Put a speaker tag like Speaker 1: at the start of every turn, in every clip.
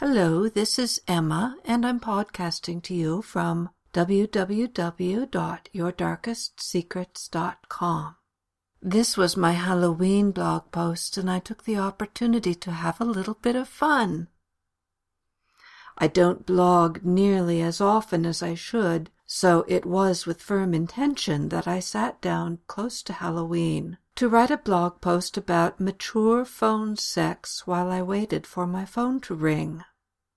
Speaker 1: Hello, this is Emma, and I'm podcasting to you from www.yourdarkestsecrets.com. This was my Halloween blog post, and I took the opportunity to have a little bit of fun. I don't blog nearly as often as I should, so it was with firm intention that I sat down close to Halloween to write a blog post about mature phone sex while I waited for my phone to ring.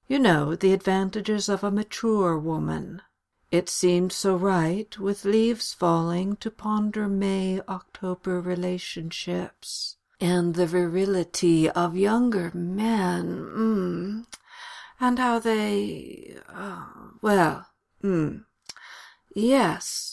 Speaker 1: You know, the advantages of a mature woman. It seemed so right, with leaves falling, to ponder May October relationships. And the virility of younger men. Mm and how they. Uh, well, hmm. Yes.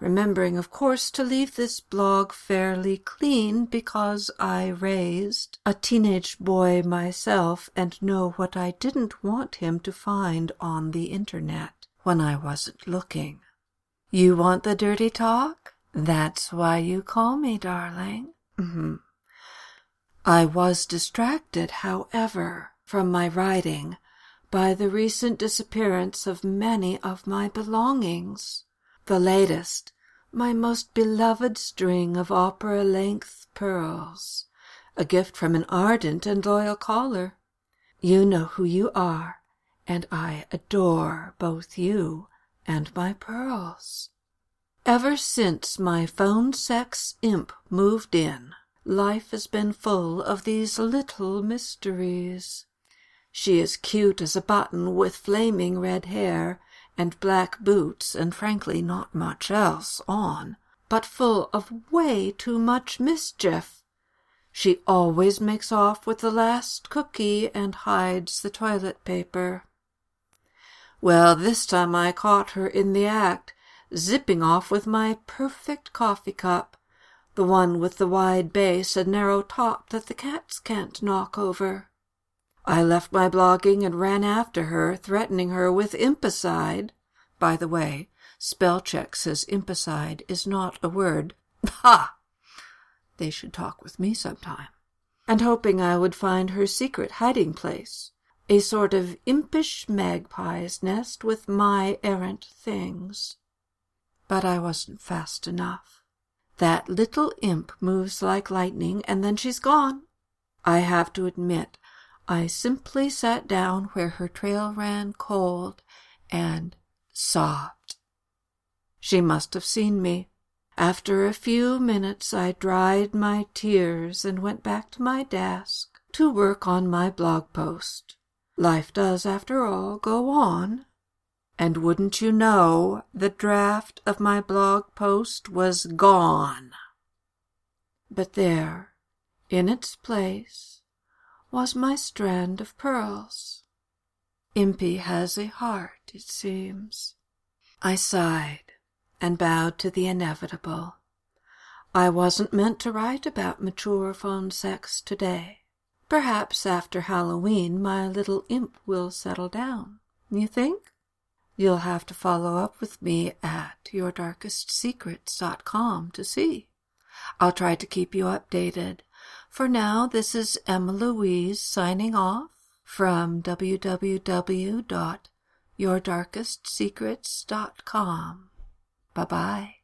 Speaker 1: Remembering, of course, to leave this blog fairly clean because I raised a teenage boy myself and know what I didn't want him to find on the internet when I wasn't looking. You want the dirty talk? That's why you call me, darling. Mm-hmm. I was distracted, however, from my writing by the recent disappearance of many of my belongings. The latest, my most beloved string of opera length pearls, a gift from an ardent and loyal caller. You know who you are, and I adore both you and my pearls. Ever since my phone sex imp moved in, life has been full of these little mysteries. She is cute as a button with flaming red hair and black boots and frankly not much else on, but full of way too much mischief. She always makes off with the last cookie and hides the toilet paper. Well, this time I caught her in the act, zipping off with my perfect coffee cup, the one with the wide base and narrow top that the cats can't knock over. I left my blogging and ran after her, threatening her with impicide. By the way, spell check says impicide is not a word. Ha! They should talk with me sometime. And hoping I would find her secret hiding place, a sort of impish magpie's nest with my errant things. But I wasn't fast enough. That little imp moves like lightning, and then she's gone. I have to admit, I simply sat down where her trail ran cold and sobbed. She must have seen me. After a few minutes, I dried my tears and went back to my desk to work on my blog post. Life does, after all, go on. And wouldn't you know, the draft of my blog post was gone. But there, in its place, was my strand of pearls. Impy has a heart, it seems. I sighed and bowed to the inevitable. I wasn't meant to write about mature phone sex today. Perhaps after Halloween my little imp will settle down. You think? You'll have to follow up with me at yourdarkestsecrets.com to see. I'll try to keep you updated for now, this is Emma Louise signing off from www.yourdarkestsecrets.com. Bye bye.